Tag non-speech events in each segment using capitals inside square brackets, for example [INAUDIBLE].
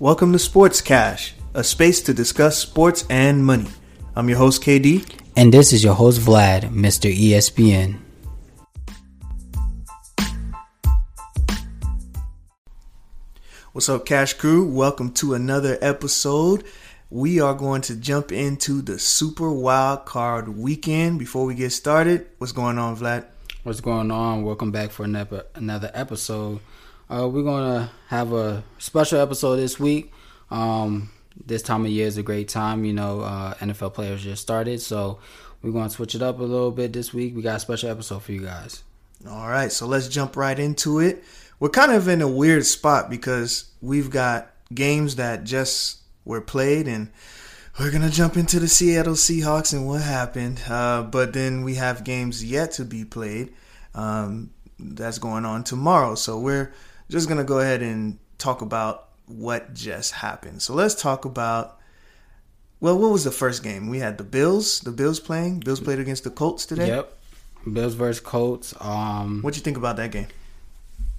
Welcome to Sports Cash, a space to discuss sports and money. I'm your host, KD. And this is your host, Vlad, Mr. ESPN. What's up, Cash Crew? Welcome to another episode. We are going to jump into the Super Wild Card Weekend. Before we get started, what's going on, Vlad? What's going on? Welcome back for another episode. Uh, we're gonna have a special episode this week. Um, this time of year is a great time. You know, uh, NFL players just started, so we're gonna switch it up a little bit this week. We got a special episode for you guys. All right, so let's jump right into it. We're kind of in a weird spot because we've got games that just were played and we're gonna jump into the Seattle Seahawks and what happened. Uh, but then we have games yet to be played. Um, that's going on tomorrow. So we're just gonna go ahead and talk about what just happened. So let's talk about. Well, what was the first game? We had the Bills. The Bills playing. Bills played against the Colts today. Yep. Bills versus Colts. Um, what you think about that game?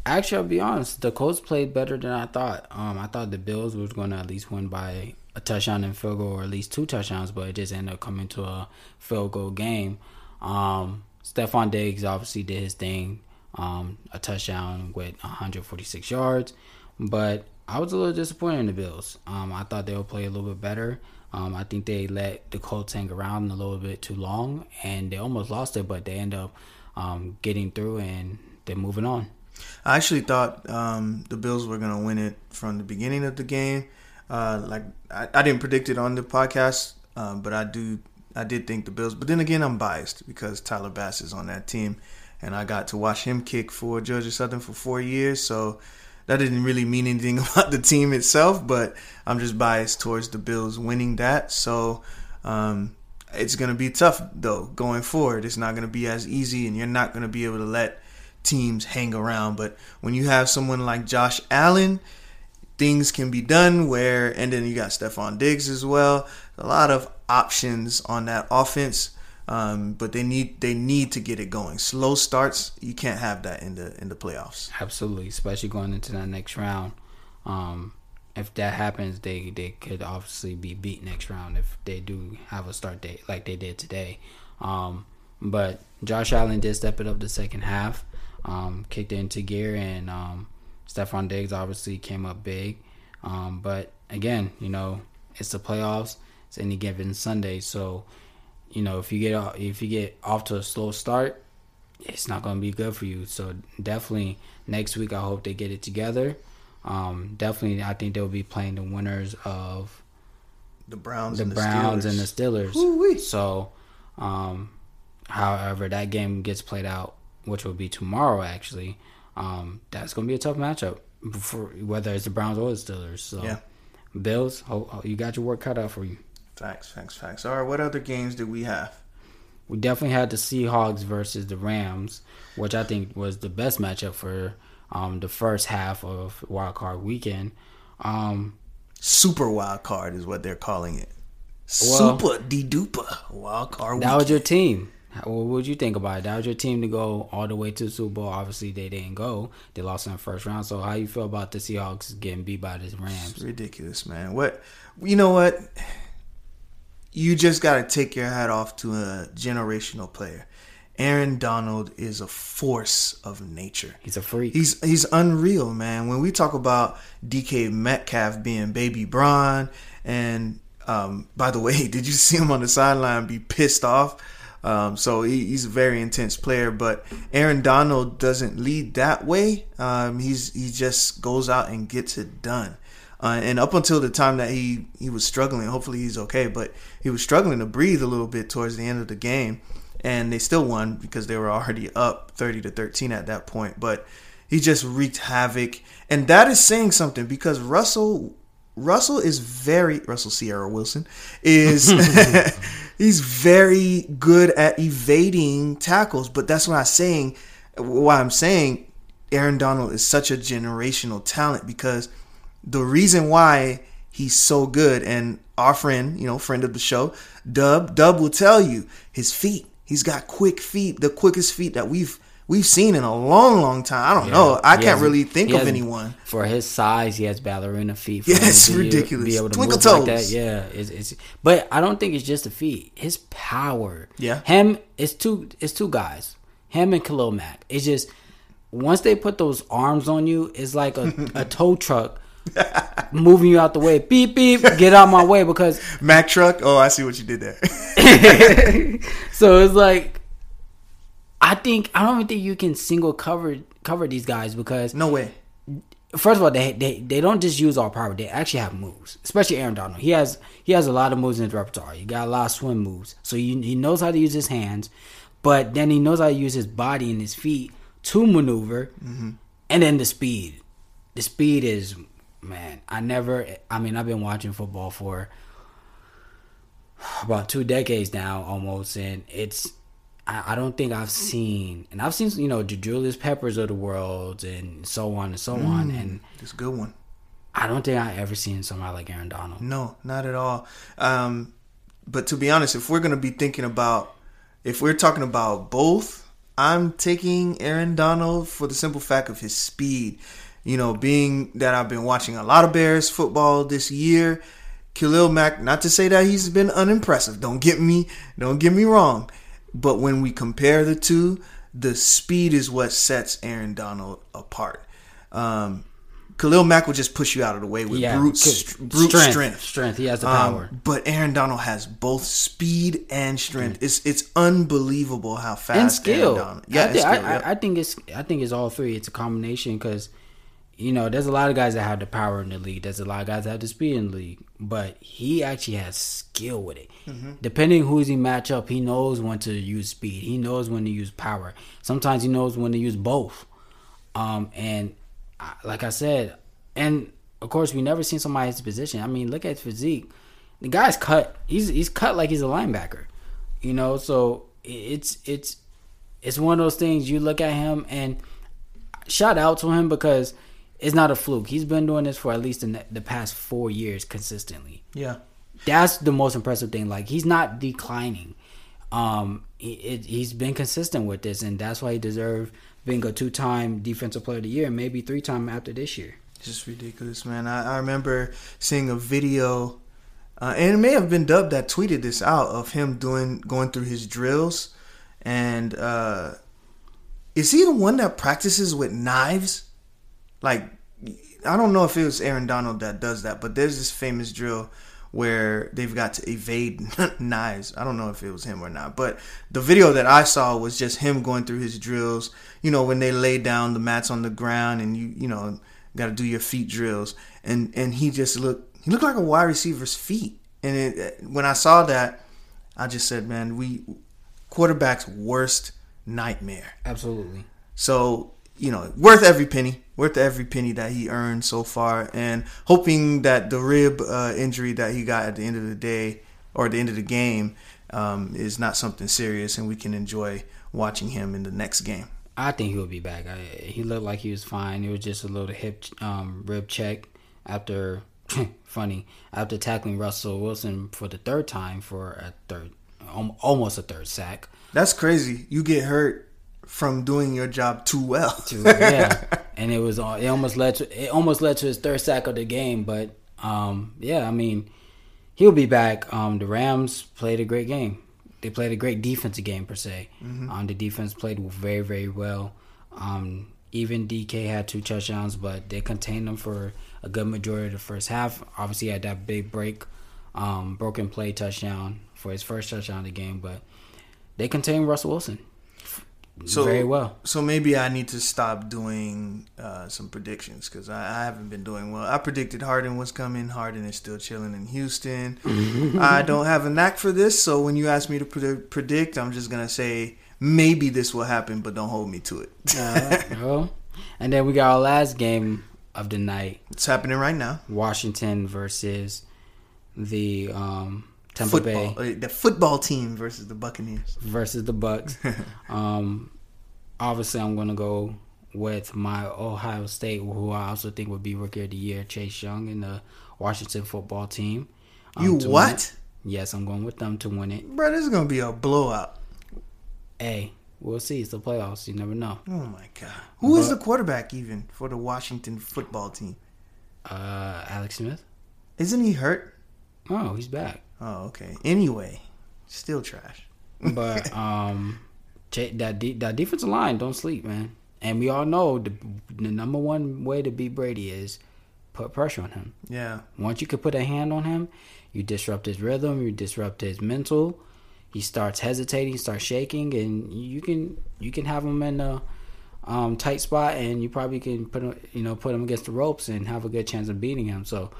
Actually, I'll be honest. The Colts played better than I thought. Um, I thought the Bills was going to at least win by a touchdown and field goal, or at least two touchdowns, but it just ended up coming to a field goal game. Um, Stefon Diggs obviously did his thing, um, a touchdown with 146 yards, but I was a little disappointed in the Bills. Um, I thought they would play a little bit better. Um, I think they let the Colts hang around a little bit too long, and they almost lost it, but they end up um, getting through and they're moving on. I actually thought um, the Bills were going to win it from the beginning of the game. Uh, like I, I, didn't predict it on the podcast, um, but I do. I did think the Bills. But then again, I'm biased because Tyler Bass is on that team, and I got to watch him kick for Georgia Southern for four years. So that didn't really mean anything [LAUGHS] about the team itself. But I'm just biased towards the Bills winning that. So. Um, it's going to be tough though going forward. It's not going to be as easy, and you're not going to be able to let teams hang around. But when you have someone like Josh Allen, things can be done where, and then you got Stefon Diggs as well. A lot of options on that offense. Um, but they need they need to get it going. Slow starts, you can't have that in the in the playoffs. Absolutely, especially going into that next round. Um, if that happens, they they could obviously be beat next round if they do have a start date like they did today. Um, but Josh Allen did step it up the second half um, kicked into gear, and um, Stefon Diggs obviously came up big. Um, but again, you know, it's the playoffs. It's any given Sunday, so you know if you get if you get off to a slow start, it's not going to be good for you. So definitely next week, I hope they get it together. Um, definitely, I think they'll be playing the winners of the Browns, the, and Browns the and the Steelers. Ooh-wee. So, um, however that game gets played out, which will be tomorrow actually, um, that's going to be a tough matchup for whether it's the Browns or the Steelers. So, yeah. Bills, you got your work cut out for you. Facts, facts, facts. All right, what other games do we have? We definitely had the Seahawks versus the Rams, which I think was the best matchup for um, the first half of Wild Card Weekend. Um, Super Wild Card is what they're calling it. Well, Super de duper Wild Card. That weekend. was your team. What would you think about it? That was your team to go all the way to the Super Bowl. Obviously, they didn't go. They lost in the first round. So, how you feel about the Seahawks getting beat by the Rams? It's ridiculous, man. What you know? What you just got to take your hat off to a generational player. Aaron Donald is a force of nature. He's a freak. He's he's unreal, man. When we talk about DK Metcalf being baby Braun, and um, by the way, [LAUGHS] did you see him on the sideline be pissed off? Um, so he, he's a very intense player, but Aaron Donald doesn't lead that way. Um, he's he just goes out and gets it done. Uh, and up until the time that he he was struggling, hopefully he's okay, but he was struggling to breathe a little bit towards the end of the game, and they still won because they were already up thirty to thirteen at that point. But he just wreaked havoc, and that is saying something because Russell Russell is very Russell Sierra Wilson is [LAUGHS] [LAUGHS] he's very good at evading tackles, but that's what I'm saying. Why I'm saying Aaron Donald is such a generational talent because the reason why he's so good and our friend, you know, friend of the show, Dub, Dub will tell you his feet. He's got quick feet, the quickest feet that we've we've seen in a long, long time. I don't Yeah. know. I He can't really think of anyone. For his size, he has ballerina feet. For Yeah, it's to be- ridiculous. Be able to Twinkle move like that. Yeah, it's, it's. But I don't think it's just the feet. His power. Yeah. Him. It's two. It's two guys. Him and Khalil Mack. It's just once they put those arms on you, it's like a, [LAUGHS] a tow truck moving you out the way. Beep beep. Get out my way because [LAUGHS] Mack truck. Oh, I see what you did there. [LAUGHS] so it's like I think I don't even think you can single cover cover these guys because no way. first of all they they they don't just use all power they actually have moves especially Aaron Donald he has he has a lot of moves in his repertoire he got a lot of swim moves so he, he knows how to use his hands but then he knows how to use his body and his feet to maneuver mm-hmm. and then the speed the speed is man I never I mean I've been watching football for about two decades now almost and it's I, I don't think I've seen and I've seen you know the Julius Peppers of the world and so on and so on and It's a good one. I don't think I ever seen somebody like Aaron Donald. No, not at all. Um, but to be honest, if we're gonna be thinking about, if we're talking about both, I'm taking Aaron Donald for the simple fact of his speed. You know, being that I've been watching a lot of Bears football this year, Khalil Mack. Not to say that he's been unimpressive. Don't get me, don't get me wrong. But when we compare the two, the speed is what sets Aaron Donald apart. Um, Khalil Mack will just push you out of the way with Yeah, brute, st- brute Strength. strength. Strength. He has the Um, power. but Aaron Donald has both speed and strength. It's it's unbelievable how fast and skill. Aaron Donald. Yeah, I, think, skill. I, I think it's I think it's all three. It's a combination because you know there's a lot of guys that have the power in the league. There's a lot of guys that have the speed in the league, but he actually has skill with it. Mm-hmm. Depending who's he match up, he knows when to use speed. He knows when to use power. Sometimes he knows when to use both. Um, and I- like I said, and of course we never seen somebody in his position. I mean, look at his physique. The guy's cut. He's he's cut like he's a linebacker. You know, so it's it's it's one of those things you look at him and shout out to him because it's not a fluke. He's been doing this for at least the, the past four years consistently. yeah. That's the most impressive thing. Like he's not declining. Um, he, it, he's been consistent with this, and that's why he deserved being a two-time defensive player of the year, maybe three-time after this year. It's just ridiculous, man. I, I remember seeing a video, uh, and it may have been Dub that tweeted this out of him doing going through his drills, and uh, is he the one that practices with knives? Like, I don't know if it was Aaron Donald that does that, but there's this famous drill where they've got to evade [LAUGHS] knives. I don't know if it was him or not, but the video that I saw was just him going through his drills. You know, when they lay down the mats on the ground and you, you know, got to do your feet drills, and and he just looked, he looked like a wide receiver's feet. And it, when I saw that, I just said, man, we quarterback's worst nightmare. Absolutely. So, you know, worth every penny, worth every penny that he earned so far, and hoping that the rib uh, injury that he got at the end of the day or at the end of the game um, is not something serious, and we can enjoy watching him in the next game. I think he'll be back. I, he looked like he was fine. It was just a little hip um, rib check after [LAUGHS] funny after tackling Russell Wilson for the third time for a third, almost a third sack. That's crazy. You get hurt from doing your job too well. too. Yeah, [LAUGHS] and it was it almost led to it almost led to his third sack of the game. But um, yeah, I mean, he'll be back. Um, the Rams played a great game. They played a great defensive game per se. Um, the defense played very very well. Um, even DK had two touchdowns, but they contained them for a good majority of the first half. Obviously, he had that big break, um, broken play touchdown for his first touchdown of the game, but they contained Russell Wilson So very well. So maybe I need to stop doing uh, some predictions because I, I haven't been doing well. I predicted Harden was coming. Harden is still chilling in Houston. [LAUGHS] I don't have a knack for this, so when you ask me to pre- predict, I'm just gonna say maybe this will happen, but don't hold me to it. Uh, well, and then we got our last game of the night: it's happening right now. Washington versus the um, Tampa Football, Bay uh, the football team versus the Buccaneers. versus the Bucks. [LAUGHS] um, obviously, I'm gonna go with my Ohio State, who I also think would be Rookie of the Year, Chase Young, and the Washington football team. um, you what. Yes, I'm going with them to win it. bro? This is gonna be a blowout. Hey, we'll see. It's the playoffs. You never know. Oh my god, who is But- the quarterback even for the Washington football team? Uh, Alex Smith. Isn't he hurt? Oh, he's back. Oh, okay. Anyway, still trash. But [LAUGHS] um, that de- that defensive line don't sleep, man. And we all know the, the number one way to beat Brady is put pressure on him. Yeah, Once you could put a hand on him, you disrupt his rhythm, you disrupt his mental. He starts hesitating, starts shaking, and you can you can have him in a um, tight spot, and you probably can put him, you know put him against the ropes and have a good chance of beating him. So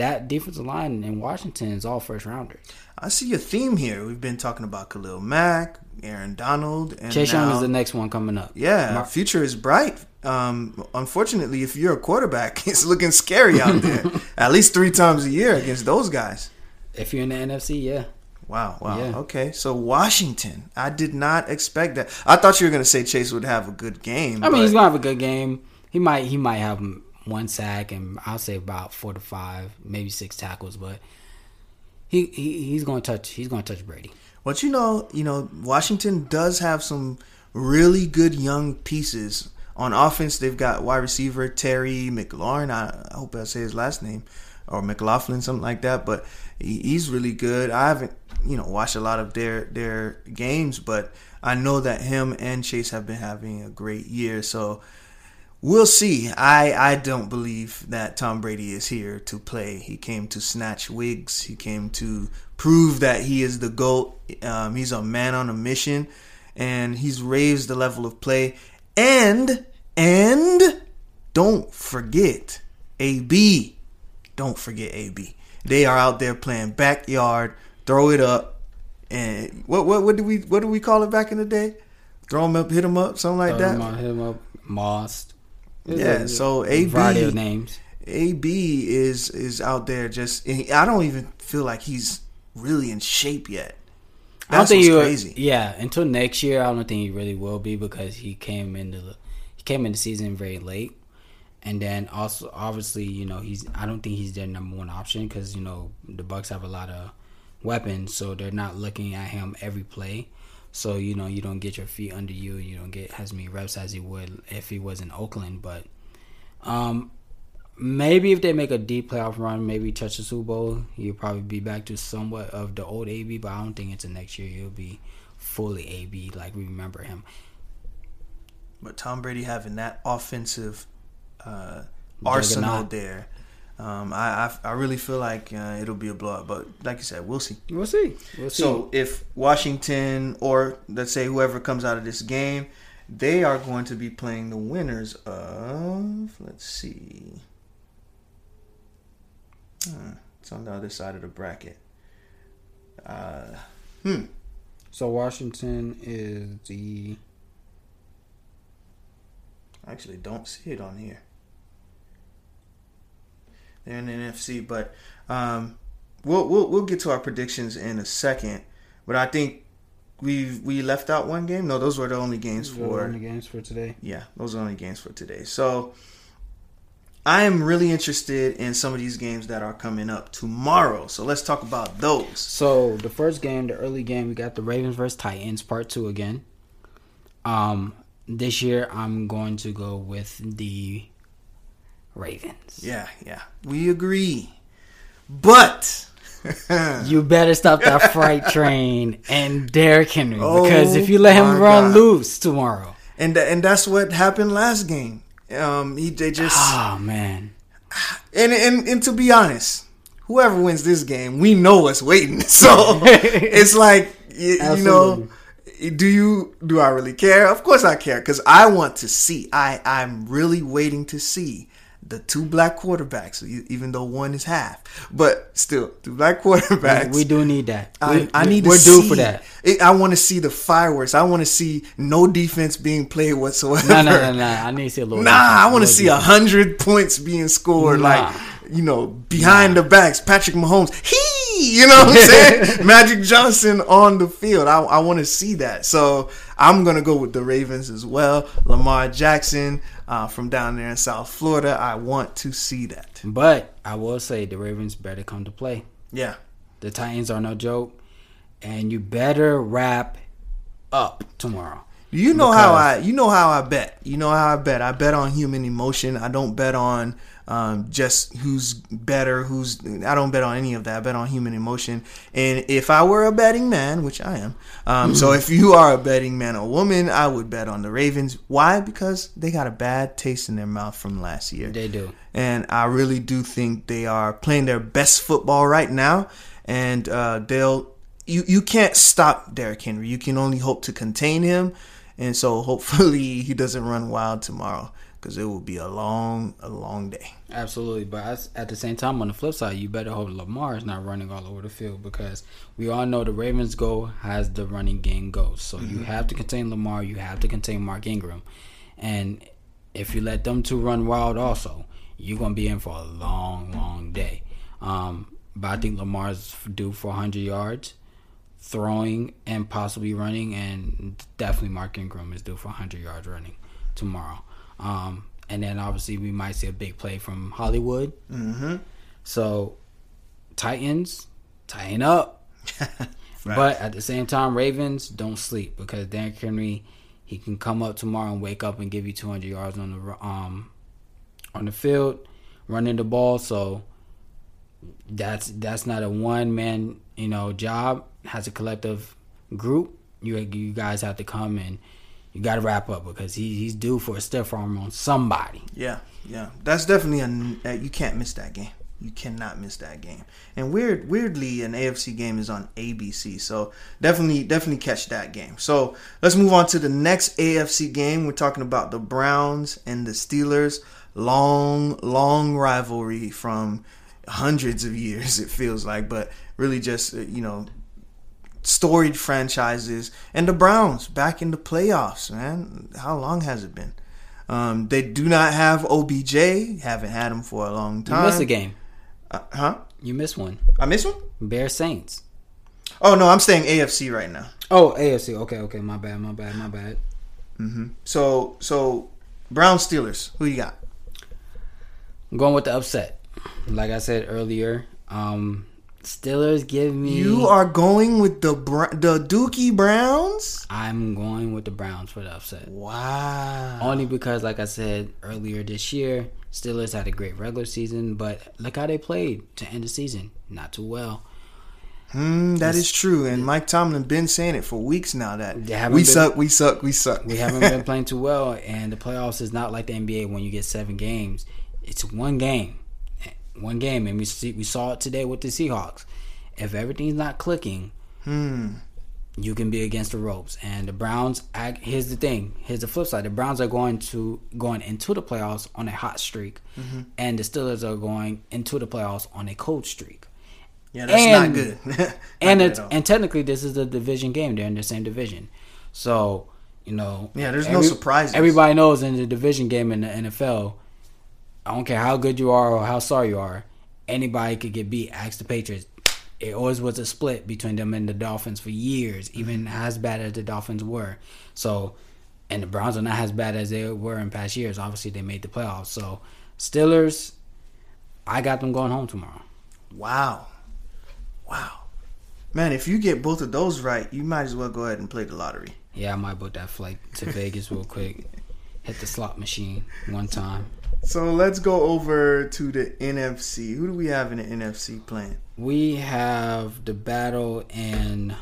that defensive line in Washington is all first rounders. I see a theme here. We've been talking about Khalil Mack, Aaron Donald, and Chase now, Young is the next one coming up. yeah, Mar- future is bright. Um, unfortunately, if you're a quarterback, [LAUGHS] it's looking scary out there. [LAUGHS] At least three times a year against those guys. If you're in the NFC, yeah. Wow, wow. Yeah. Okay, so Washington, I did not expect that. I thought you were going to say Chase would have a good game. I mean, he's gonna have a good game. He might he might have one sack and I'll say about four to five, maybe six tackles, but he, he he's gonna touch he's gonna touch Brady. But you know, you know, Washington does have some really good young pieces on offense. They've got wide receiver Terry McLaurin. I, hope I say his last name or McLaughlin, something like that. But he's really good. I haven't, you know, watched a lot of their their games, but I know that him and Chase have been having a great year. So We'll see. I, I don't believe that Tom Brady is here to play. He came to snatch wigs. He came to prove that he is the GOAT. Um, he's a man on a mission, and he's raised the level of play. And, and don't forget AB. Don't forget AB. They are out there playing backyard, throw it up, and what what what do we what do we call it back in the day? Throw him up, hit him up, something like Throw that. him up, hit him up, Moss. Yeah, so a variety of AB names. AB is is out there just. I don't even feel like he's really in shape yet. I don't That's think he crazy. Yeah, until next year, I don't think he really will be because he came into the he came in the season very late, and then also obviously you know he's I don't think he's their number one option because you know the Bucks have a lot of weapons, so they're not looking at him every play. So you know you don't get your feet under you, you don't get as many reps as he would if he was in Oakland. But um, maybe if they make a deep playoff run, maybe touch the Super Bowl, he'll probably be back to somewhat of the old AB. But I don't think until next year he'll be fully AB like we remember him. But Tom Brady having that offensive uh, arsenal there, um, I, I I really feel like uh, it'll be a blowout. But like you said, we'll see. We'll see. We'll see. So if Washington or let's say whoever comes out of this game, they are going to be playing the winners of let's see. Hmm, it's on the other side of the bracket. Uh, hmm. so Washington is the I actually don't see it on here. The NFC, but um, we'll we'll we'll get to our predictions in a second. But I think we we left out one game. No, those were the only games those for the games for today. yeah, those are the only games for today. So I am really interested in some of these games that are coming up tomorrow. So let's talk about those. So the first game, the early game, we got the Ravens versus Titans, part two again. Um, this year I'm going to go with the Ravens. Yeah, yeah, we agree. But [LAUGHS] You better stop that freight [LAUGHS] train and Derrick Henry Oh because if you let him run God. loose tomorrow, and and that's what happened last game. Um, he they just oh man, [SIGHS] and and and to be honest, whoever wins this game, we know what's waiting. [LAUGHS] So it's like you, you know, do you do I really care? Of course I care because I want to see. I I'm really waiting to see the two black quarterbacks, even though one is half, but still two black [LAUGHS] quarterbacks. we, we do need that. I, We- I need We're due see, for that. It, I want to see the fireworks. I want to see no defense being played whatsoever. No, no, no, no. I need to see a little. Nah, I want to see a hundred points being scored, Nah. like you know, behind the backs. Patrick Mahomes, he, you know what I'm [LAUGHS] saying? Magic Johnson on the field. I, I want to see that. So I'm gonna go with the Ravens as well. Lamar Jackson uh, from down there in South Florida. I want to see that. But I will say the Ravens better come to play. Yeah, The Titans are no joke, and you better wrap up tomorrow. You know how I you know how I bet. You know how I bet. I bet on human emotion. I don't bet on um, just who's better, who's I don't bet on any of that. I bet on human emotion. And if I were a betting man, which I am, um, so if you are a betting man or woman, I would bet on the Ravens. Why? Because they got a bad taste in their mouth from last year. They do. And I really do think they are playing their best football right now. And uh, they'll you you can't stop Derrick Henry. You can only hope to contain him. And so hopefully [LAUGHS] he doesn't run wild tomorrow because it will be a long, a long day. Absolutely, but at the same time, on the flip side, you better hope Lamar is not running all over the field because we all know the Ravens go has the running game goes. So mm-hmm. you have to contain Lamar, you have to contain Mark Ingram, and if you let them two run wild, also you're gonna be in for a long, long day. Um, but I think Lamar's due for 100 yards throwing and possibly running, and definitely Mark Ingram is due for 100 yards running tomorrow. Um, and then obviously we might see a big play from Hollywood. Mm-hmm. So Titans, tighten up. right. [LAUGHS] But at the same time, Ravens don't sleep because Dan Henry, he can come up tomorrow and wake up and give you 200 yards on the um on the field, running the ball. So that's that's not a one man you know job. Has a collective group. You you guys have to come and you got to wrap up because he, he's due for a stiff arm on somebody. Yeah, yeah, that's definitely a you can't miss that game. You cannot miss that game. And weird, weirdly, an AFC game is on ABC, so definitely, definitely catch that game. So let's move on to the next AFC game. We're talking about the Browns and the Steelers. Long, long rivalry from hundreds of years. [LAUGHS] It feels like, but really just uh, you know storied franchises, and the Browns back in the playoffs. Man, how long has it been? Um, they do not have OBJ. Haven't had him for a long time. You missed a game. Uh, huh? You missed one. I missed one. Bear Saints. Oh no, I'm staying AFC right now. Oh AFC. Okay, okay. My bad. My bad. My bad. Mm-hmm. So so Brown Steelers. Who you got? I'm going with the upset. Like I said earlier, um, Steelers give me. You are going with the the Dookie Browns. I'm going with the Browns for the upset. Wow. Only because, like I said earlier this year, Steelers had a great regular season, but look how they played to end the season. Not too well. Hmm, that is true, and Mike Tomlin been saying it for weeks now that we been, suck, we suck, we suck. We haven't been [LAUGHS] playing too well, and the playoffs is not like the NBA when you get seven games. It's one game one game, and we see we saw it today with the Seahawks. If everything's not clicking, hmm. you can be against the ropes. And the Browns. Here's the thing. Here's the flip side. The Browns are going to going into the playoffs on a hot streak, mm-hmm. and the Steelers are going into the playoffs on a cold streak. Yeah, that's and, not good. not and good [LAUGHS] [LAUGHS] and technically, this is a division game. They're in the same division, so you know. Yeah, there's every, no surprises. Everybody knows in the division game in the NFL, I don't care how good you are or how sorry you are, anybody could get beat. Ask the Patriots. It always was a split between them and the Dolphins for years, even as bad as the Dolphins were. So, and the Browns are not as bad as they were in past years. Obviously, they made the playoffs. So, Steelers, I got them going home tomorrow. Wow. Wow. Man, if you get both of those right, you might as well go ahead and play the lottery. Yeah, I might book that flight to Vegas real quick. [LAUGHS] Hit the slot machine one time. So let's go over to the NFC. Who do we have in the NFC playing? We have the battle in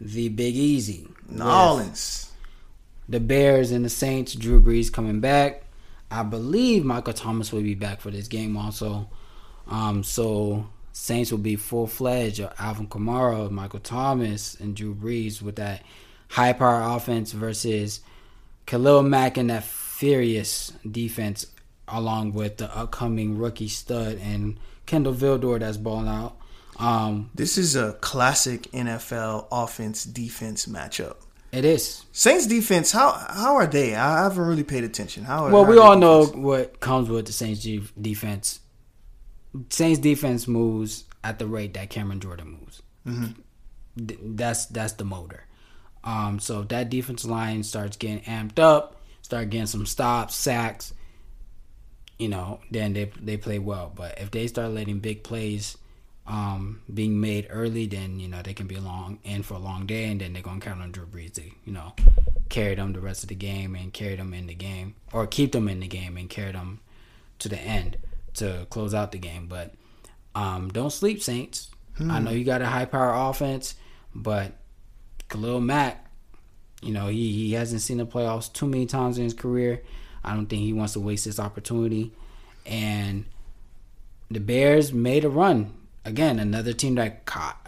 the Big Easy. New The Bears and the Saints. Drew Brees coming back. I believe Michael Thomas will be back for this game also. Um, so Saints will be full fledged. Alvin Kamara, Michael Thomas, and Drew Brees with that high power offense versus Khalil Mack and that furious defense along with the upcoming rookie stud and Kindle Vildor that's balling out. Um, this is a classic NFL offense defense matchup. It is Saints defense. How how are they? I haven't really paid attention. How? well, how we all know what comes with the Saints defense. Saints defense moves at the rate that Cameron Jordan moves. Mm-hmm. That's that's the motor. Um, so if that defense line starts getting amped up, start getting some stops, sacks, you know, then they they play well. But if they start letting big plays um, being made early, then you know they can be long in for a long day, and then they're gonna count on Drew Brees to you know carry them the rest of the game and carry them in the game or keep them in the game and carry them to the end to close out the game. But um, don't sleep, Saints. Hmm. I know you got a high power offense, but Khalil Mack, you know he he hasn't seen the playoffs too many times in his career. I don't think he wants to waste this opportunity, and the Bears made a run again, another team that caught,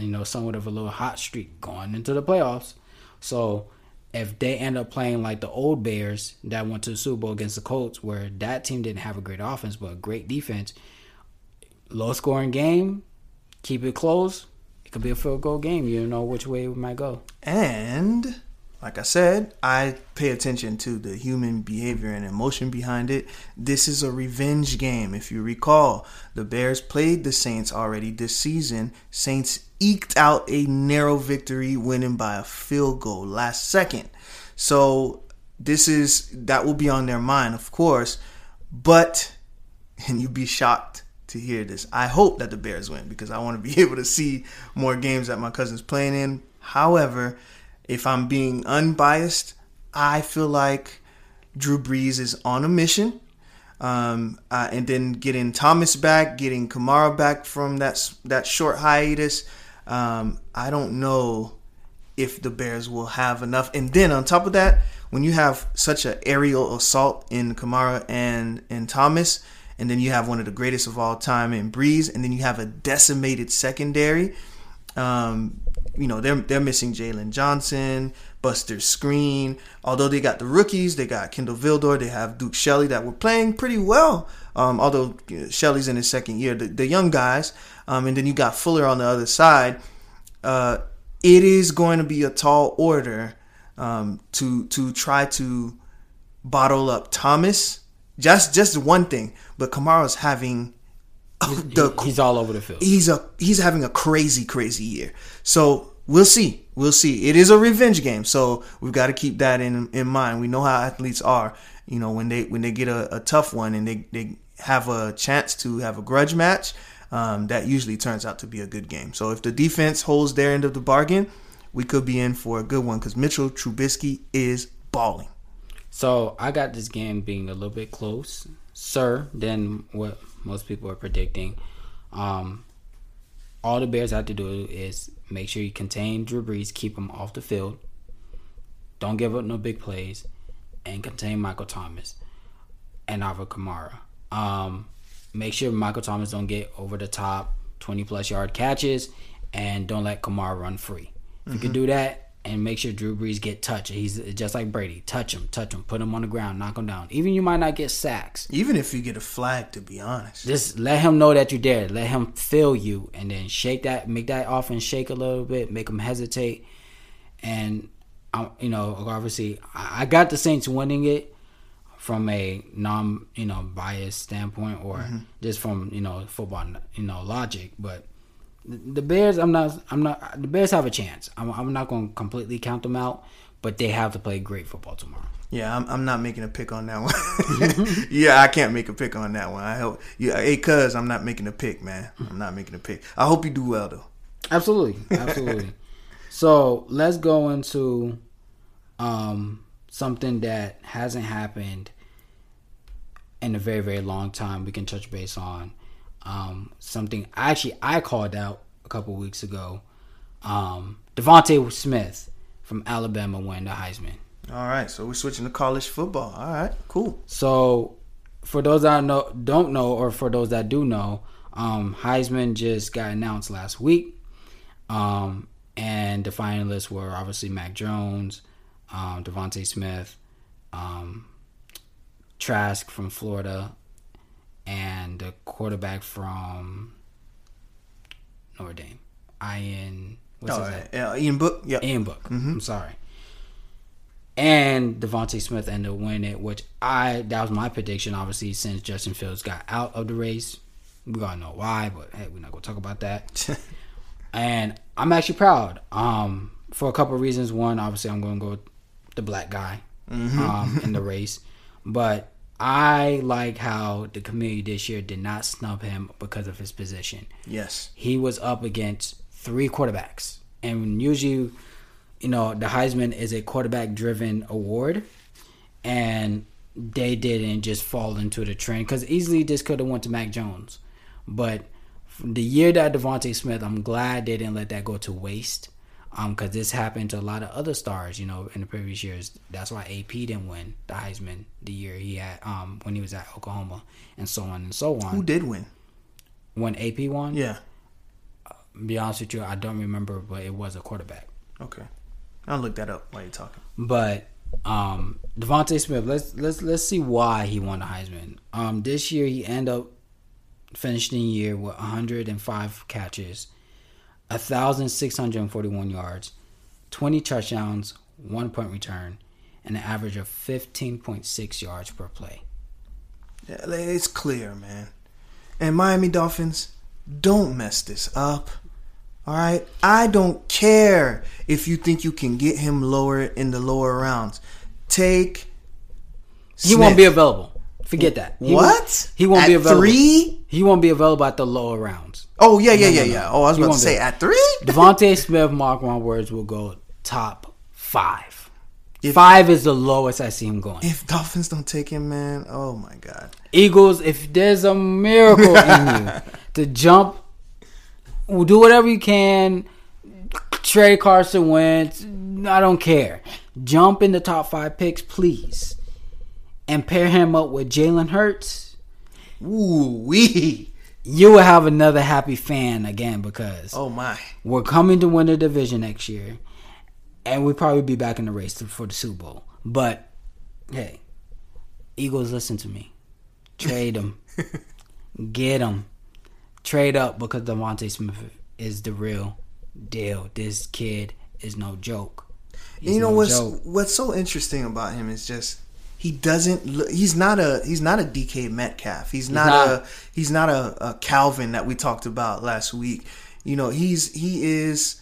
you know, somewhat of a little hot streak going into the playoffs. So if they end up playing like the old Bears that went to the Super Bowl against the Colts, where that team didn't have a great offense but a great defense, low scoring game, keep it close. It could be a field goal game. You don't know which way it might go. And like I said, I pay attention to the human behavior and emotion behind it. This is a revenge game. If you recall, the Bears played the Saints already this season. Saints eked out a narrow victory, winning by a field goal last second. So this is that will be on their mind, of course. But [LAUGHS] and you'd be shocked to hear this. I hope that the Bears win because I want to be [LAUGHS] able to see more games that my cousin's playing in. However, if I'm being unbiased, I feel like Drew Brees is on a mission. Um, uh, and then getting Thomas back, getting Kamara back from that that short hiatus. Um, I don't know if the Bears will have enough. And then on top of that, when you have such an aerial assault in Kamara and and Thomas, and then you have one of the greatest of all time in Brees, and then you have a decimated secondary. Um, you know they're they're missing Jaylon Johnson, Buster Skrine. Although they got the rookies, they got Kindle Vildor, they have Duke Shelley that were playing pretty well. Um, although Shelley's in his second year, the, the young guys, um, and then you got Fuller on the other side. Uh, it is going to be a tall order um, to to try to bottle up Thomas. Just just one thing, but Kamara's having He's, the, he's all over the field. He's a he's having a crazy crazy year. So we'll see. We'll see. It is a revenge game, so we've got to keep that in in mind. We know how athletes are. You know when they when they get a, a tough one and they they have a chance to have a grudge match, um, that usually turns out to be a good game. So if the defense holds their end of the bargain, we could be in for a good one because Mitchell Trubisky is balling. So I got this game being a little bit close, sir, than what most people are predicting. Um, all the Bears have to do is make sure you contain Drew Brees, keep him off the field, don't give up no big plays, and contain Michael Thomas and Alvin Kamara. Um, make sure Michael Thomas don't get over the top 20 plus yard catches and don't let Kamara run free. If mm-hmm. you can do that, and make sure Drew Brees get touched. He's just like Brady. Touch him, touch him, put him on the ground, knock him down. Even you might not get sacks. Even if you get a flag, to be honest. Just let him know that you're there. Let him feel you, and then shake that, make that offense shake a little bit, make them hesitate. And um, you know, obviously, I got the Saints winning it from a non, you know, biased standpoint, or mm-hmm. just from you know football, you know, logic, but the Bears, I'm not, I'm not. The Bears have a chance. I'm, I'm not going to completely count them out, but they have to play great football tomorrow. Yeah, I'm, I'm not making a pick on that one. [LAUGHS] yeah, I can't make a pick on that one. I hope, yeah, hey, cuz I'm not making a pick, man. I'm not making a pick. I hope you do well though. Absolutely, [LAUGHS] absolutely. so let's go into um, something that hasn't happened in a very, very long time. We can touch base on um, something actually I called out a couple weeks ago. Um, DeVonta Smith from Alabama won the Heisman. All right, so we're switching to college football. All right, cool. So, for those that know, don't know, or for those that do know, um, Heisman just got announced last week, um, and the finalists were obviously Mac Jones, um, DeVonta Smith, um, Trask from Florida, and the quarterback from Notre Dame, Ian. What's oh, his name? Uh, Ian Book. Yeah, Ian Book. Mm-hmm. I'm sorry. And DeVonta Smith ended up winning it, which I that was my prediction. Obviously, since Justin Fields got out of the race, we gotta know why, but hey, we're not gonna talk about that. [LAUGHS] and I'm actually proud. Um, for a couple of reasons. One, obviously, I'm gonna go the black guy mm-hmm. um, in the [LAUGHS] race, but I like how the committee this year did not snub him because of his position. Yes. He was up against three quarterbacks, and usually, you know, the Heisman is a quarterback-driven award, and they didn't just fall into the trend because easily this could have went to Mac Jones, but the year that DeVonta Smith, I'm glad they didn't let that go to waste um, because this happened to a lot of other stars, you know, in the previous years. That's why AP didn't win the Heisman the year he had, um, when he was at Oklahoma, and so on and so on. Who did win? When AP won, Yeah. be honest with you, I don't remember, but it was a quarterback. Okay. I'll look that up while you're talking. But um, DeVonta Smith, let's let's let's see why he won the Heisman. Um, this year he ended up finishing the year with 105 catches, 1,641 yards, 20 touchdowns, one point return, and an average of 15.6 yards per play. Yeah, It's clear, man. And Miami Dolphins, don't mess this up. All right? I don't care if you think you can get him lower in the lower rounds. Take He won't be available. Forget that. He What? Won't, he won't At be available. three? He won't be available at the lower rounds. Oh, yeah, yeah, No, yeah, no, no. yeah. Oh, I was He about to say at three? [LAUGHS] DeVonta Smith, mark my words, will go top five. If- five is the lowest I see him going. If Dolphins don't take him, man, oh my God. Eagles, if there's a miracle in you [LAUGHS] to jump, do whatever you can. Trey Carson Wentz. I don't care. Jump in the top five picks, please, and pair him up with Jalen Hurts. Ooh, wee. You will have another happy fan again because Oh my. we're coming to win the division next year, and we'll probably be back in the race for the Super Bowl. But hey, Eagles, listen to me. Trade them, [LAUGHS] get them, trade up because DeVonta Smith is the real deal. This kid is no joke. He's you know no what's joke. what's so interesting about him is just he doesn't look, he's not a he's not a DK Metcalf. He's not, not. a he's not a, a Calvin that we talked about last week. You know, he's he is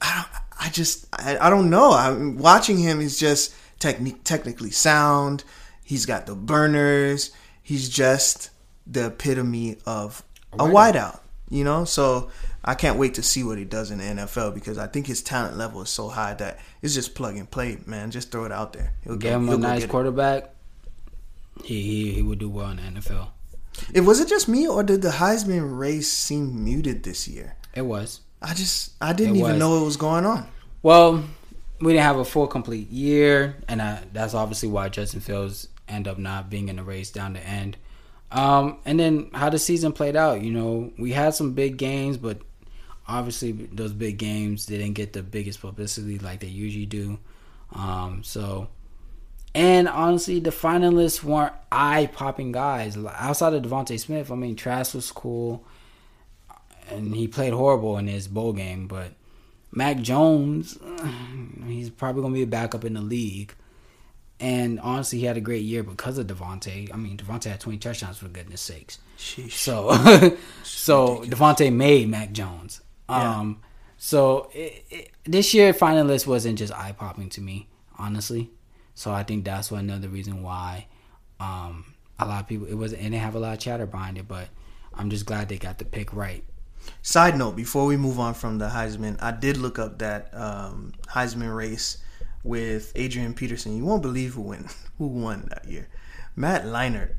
I don't I just I, I don't know. I'm watching him he's just technique technically sound. He's got the burners. He's just the epitome of a wideout, you know? So I can't wait to see what he does in the NFL because I think his talent level is so high that it's just plug and play, man. Just throw it out there. He'll Give go- him a nice get it. quarterback. He, he he would do well in the NFL. It was it just me or did the Heisman race seem muted this year? It was. I just I didn't even know what was going on. Well, we didn't have a full complete year, and uh, that's obviously why Justin Fields end up not being in the race down the end. Um, and then how the season played out, you know, we had some big games, but obviously those big games didn't get the biggest publicity like they usually do. Um, so, and honestly, the finalists weren't eye popping guys outside of DeVonta Smith. I mean, Trask was cool, and he played horrible in his bowl game, but. Mac Jones, [SIGHS] he's probably gonna be a backup in the league. And honestly, he had a great year because of DeVonta. I mean, DeVonta had 20 touchdowns for goodness sakes. Sheesh. So, [LAUGHS] so DeVonta made Mac Jones. Um, so it, it, this year finalist wasn't just eye popping to me, honestly. So I think that's one another reason why um, a lot of people it wasn't. It didn't have a lot of chatter behind it, but I'm just glad they got the pick right. Side note: Before we move on from the Heisman, I did look up that um, Heisman race with Adrian Peterson. You won't believe who won. Who won that year? Matt Leinart.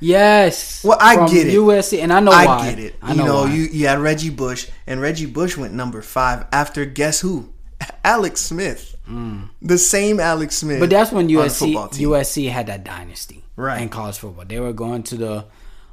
Yes. Well, I get it. USC, and I know I why. get it. I you know, why. you you had Reggie Bush, and Reggie Bush went number five after guess who? [LAUGHS] Alex Smith. The same Alex Smith. Mm. But that's when USC. USC had that dynasty Right. in college football. They were going to the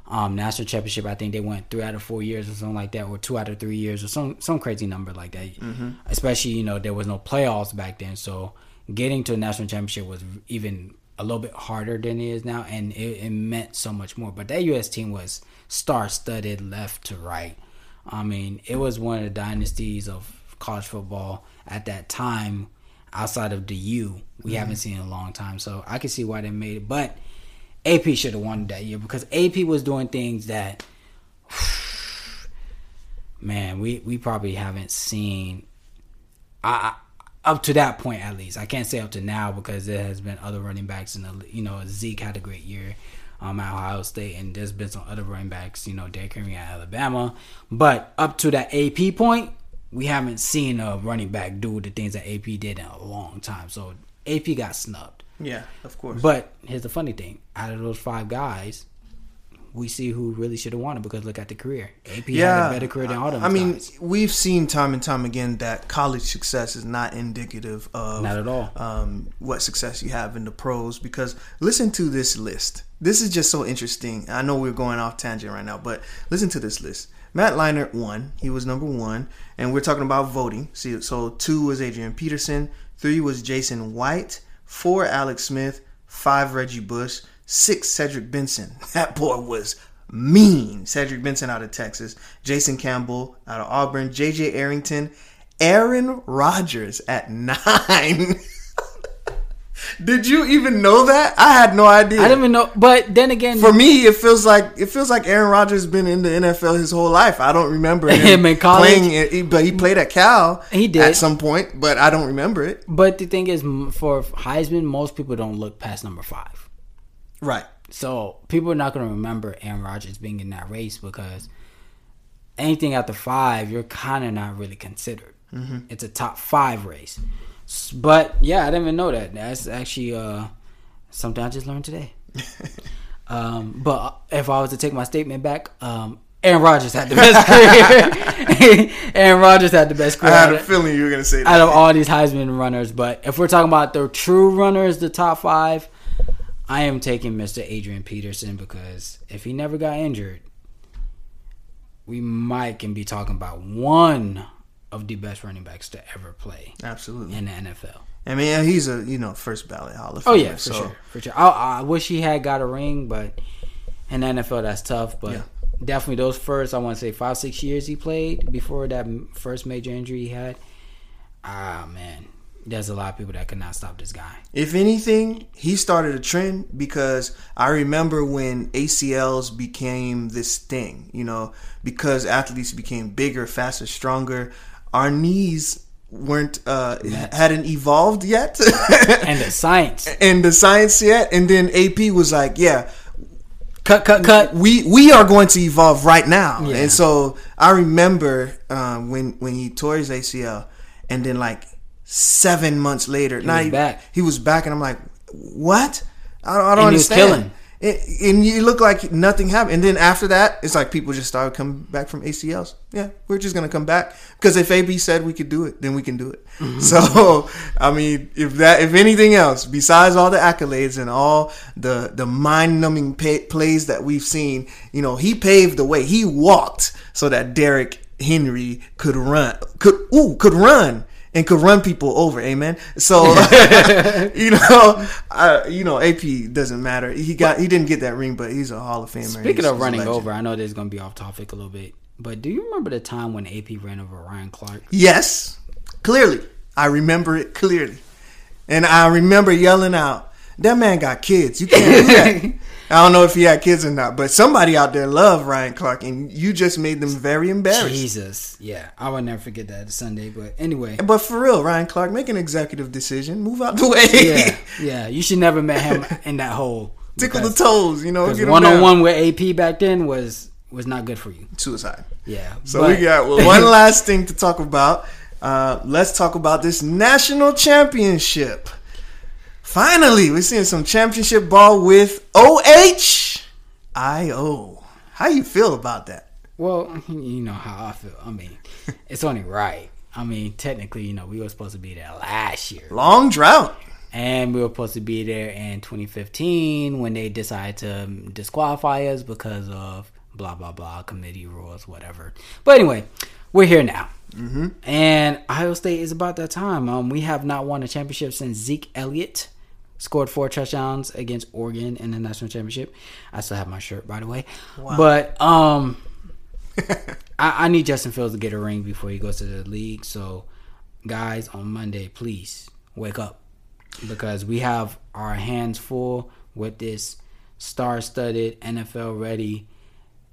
um, national championship. I think they went three out of four years or something like that, or two out of three years, or some some crazy number like that. Mm-hmm. Especially you know there was no playoffs back then, so getting to a national championship was even a little bit harder than it is now, and it, it meant so much more. But that US team was star studded left to right. I mean, it was one of the dynasties of college football at that time. Outside of the U, we mm-hmm. haven't seen in a long time, so I can see why they made it. But AP should have won that year because AP was doing things that, [SIGHS] man, we we probably haven't seen. I, I up to that point at least. I can't say up to now because there has been other running backs in the you know Zeke had a great year um, at Ohio State, and there's been some other running backs, you know, Derrick Henry at Alabama. But up to that AP point, we haven't seen a running back do the things that AP did in a long time. So AP got snubbed. Yeah, of course. But here's the funny thing: out of those five guys, we see who really should have won it because look at the career. AP yeah, had a better career than all them. I mean, guys. we've seen time and time again that college success is not indicative of Not at all. um, what success you have in the pros. Because listen to this list. This is just so interesting. I know we're going off tangent right now, but listen to this list. Matt Leinart won. He was number one, and we're talking about voting. See, so two was Adrian Peterson, three was Jason White, four Alex Smith, five Reggie Bush, six Cedric Benson. [LAUGHS] That boy was mean. Cedric Benson out of Texas, Jason Campbell out of Auburn, JJ Arrington, Aaron Rodgers at [LAUGHS] nine. [LAUGHS] Did you even know that? I had no idea. I didn't even know. But then again, For me, it feels like it feels like Aaron Rodgers has been in the NFL his whole life. I don't remember him, Him in playing, but he played at Cal. He did. at some point, but I don't remember it. but the thing is, for Heisman, most people don't look past number five. Right. So people are not going to remember Aaron Rodgers being in that race because anything after five, you're kind of not really considered. It's a top five race. But yeah, I didn't even know that. That's actually uh, something I just learned today. [LAUGHS] um, but if I was to take my statement back, um, Aaron Rodgers had the best [LAUGHS] career. [LAUGHS] Aaron Rodgers had the best career. I had a feeling you were gonna say that. out of all these Heisman runners. But if we're talking about the true runners, the top five, I am taking Mr. Adrian Peterson because if he never got injured, we might can be talking about one of the best running backs to ever play Absolutely. in the NFL. I mean, he's a you know first ballot Hall of Oh Famer. yeah, for so sure, for sure. I, I wish he had got a ring, but in the NFL that's tough. But Yeah. definitely those first, I want to say five, six years he played before that first major injury he had. Ah man, there's a lot of people that could not stop this guy. If anything, he started a trend because I remember when ACLs became this thing, you know, because athletes became bigger, faster, stronger. Our knees weren't uh hadn't evolved yet [LAUGHS] And the science, and the science yet and then AP was like, yeah, cut, cut, cut. we we are going to evolve right now. Yeah. And so I remember um, when when he tore his ACL, and then like seven months later, not was even- back. He was back, and I'm like, what? I don't, I don't And he understand. It, and you look like nothing happened. And then after that, it's like people just started coming back from ACLs. Yeah, we're just gonna come back because if AP said we could do it, then we can do it. Mm-hmm. [LAUGHS] So I mean, if that, if anything else, besides all the accolades and all the the mind numbing pay, plays that we've seen, you know, he paved the way. He walked so that Derrick Henry could run, could ooh, could run and could run people over. Amen. So [LAUGHS] [LAUGHS] you know, I, you know, AP doesn't matter. He got he didn't get that ring, but he's a Hall of Famer. Speaking of running over, I know this is gonna be off topic a little bit, but do you remember the time when AP ran over Ryan Clark? Yes, clearly. I remember it clearly. And I remember yelling out, that man got kids. You can't do that. [LAUGHS] I don't know if he had kids or not, but somebody out there loved Ryan Clark, and you just made them very embarrassed. Jesus, yeah, I would never forget that Sunday. But anyway, But for real, Ryan Clark, make an executive decision. Move out the way. yeah, [LAUGHS] yeah, you should never met him in that hole. Tickle the toes, you know. Because get 'em one on one with AP back then was was not good for you. Suicide. Yeah. So but- we got well, [LAUGHS] one last thing to talk about. Uh, let's talk about this national championship. Finally, we're seeing some championship ball with OH IO. How you feel about that? Well, [LAUGHS] you know how I feel. I mean, [LAUGHS] it's only right. I mean, technically, you know, we were supposed to be there last year, Long drought. and we were supposed to be there in 2015 when they decided to disqualify us because of blah blah blah committee rules, whatever. But anyway, we're here now, mm-hmm. and Ohio State is about that time. Um, we have not won a championship since Zeke Elliott scored four touchdowns against Oregon in the national championship. I still have my shirt, by the way. But um, [LAUGHS] I, I need Justin Fields to get a ring before he goes to the league. So, guys, on Monday, please wake up because we have our hands full with this star-studded NFL-ready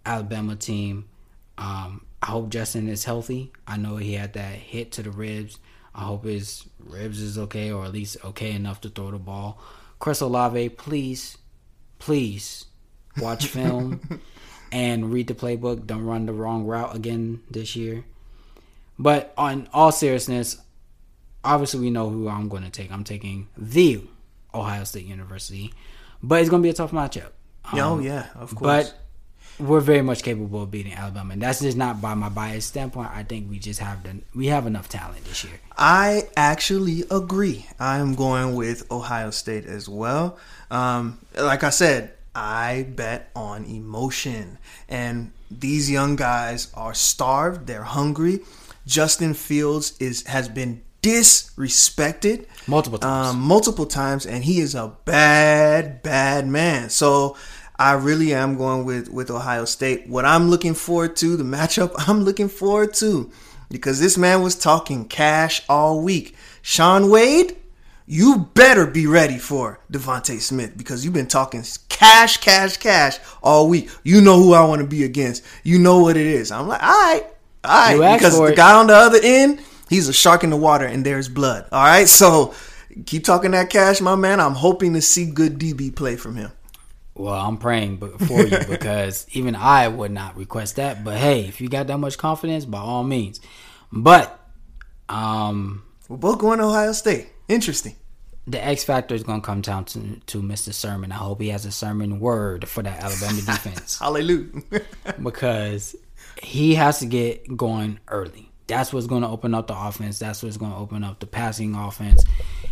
Alabama team. Um, I hope Justin is healthy. I know he had that hit to the ribs I hope his ribs is okay or at least okay enough to throw the ball. Chris Olave, please, please watch [LAUGHS] film and read the playbook. Don't run the wrong route again this year. But on all seriousness, obviously we know who I'm going to take. I'm taking the Ohio State University, but it's going to be a tough matchup. Um, oh yeah, of course. But we're very much capable of beating Alabama, and that's just not by my bias standpoint. I think we just have the we have enough talent this year. I actually agree. I am going with Ohio State as well. Um, like I said, I bet on emotion, and these young guys are starved. They're hungry. Justin Fields is has been disrespected multiple times, um, multiple times, and he is a bad, bad man. So I really am going with with Ohio State. What I'm looking forward to, the matchup [LAUGHS] I'm looking forward to, because this man was talking cash all week. Shaun Wade, you better be ready for DeVonta Smith because you've been talking cash, cash, cash all week. You know who I want to be against. You know what it is. I'm like, all right, all right, because the guy on the other end, he's a shark in the water and there's blood. All right, so keep talking that cash, my man. I'm hoping to see good DB play from him. Well, I'm praying for you [LAUGHS] because even I would not request that. But hey, if you got that much confidence, by all means. But um, we're both going to Ohio State. Interesting. The X factor is going to come down to, to Mr. Sermon. I hope he has a sermon word for that Alabama [LAUGHS] defense. Hallelujah. because he has to get going early. That's what's going to open up the offense. That's what's going to open up the passing offense.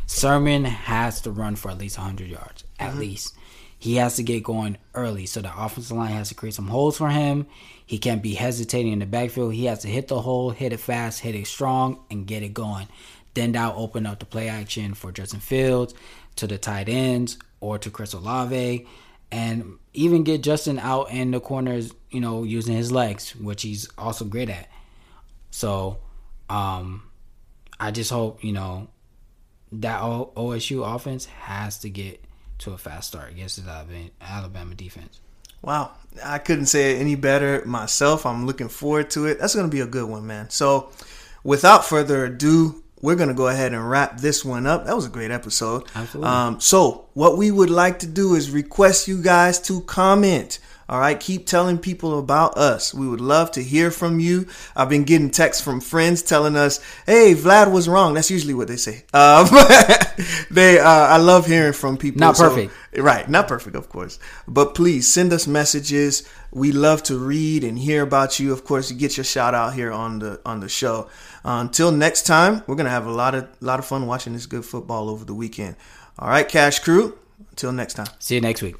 Sermon has to run for at least 100 yards, at mm-hmm. least he has to get going early. So the offensive line has to create some holes for him. He can't be hesitating in the backfield. He has to hit the hole, hit it fast, hit it strong, and get it going. Then that'll open up the play action for Justin Fields, to the tight ends, or to Chris Olave, and even get Justin out in the corners, you know, using his legs, which he's also great at. So, um, I just hope, you know, that OSU offense has to get to a fast start against the Alabama defense. Wow, I couldn't say it any better myself. I'm looking forward to it. That's going to be a good one, man. So, without further ado, we're going to go ahead and wrap this one up. That was a great episode. Absolutely. Um, so, what we would like to do is request you guys to comment all right, keep telling people about us. We would love to hear from you. I've been getting texts from friends telling us, "Hey, Vlad was wrong." That's usually what they say. Um, [LAUGHS] they, uh, I love hearing from people. Not perfect, so, right? Not perfect, of course. But please send us messages. We love to read and hear about you. Of course, you get your shout out here on the on the show. Uh, until next time, we're gonna have a lot of lot of fun watching this good football over the weekend. All right, Cash Crew. Until next time. See you next week.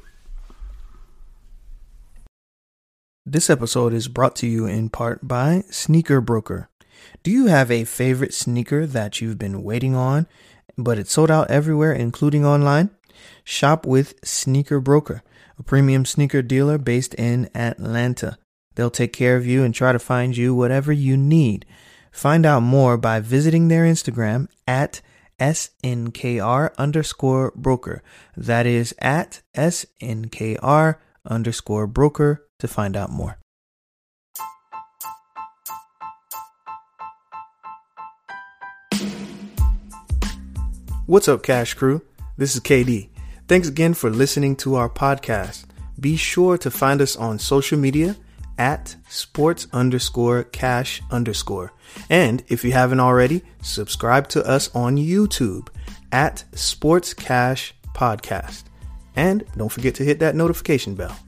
This episode is brought to you in part by Sneaker Broker. Do you have a favorite sneaker that you've been waiting on, but it's sold out everywhere, including online? Shop with Sneaker Broker, a premium sneaker dealer based in Atlanta. They'll take care of you and try to find you whatever you need. Find out more by visiting their Instagram at SNKR underscore broker. That is at SNKR underscore broker to find out more. What's up, Cash Crew? This is KD. Thanks again for listening to our podcast. Be sure to find us on social media at sports underscore cash underscore. And if you haven't already, subscribe to us on YouTube at Sports Cash Podcast. And don't forget to hit that notification bell.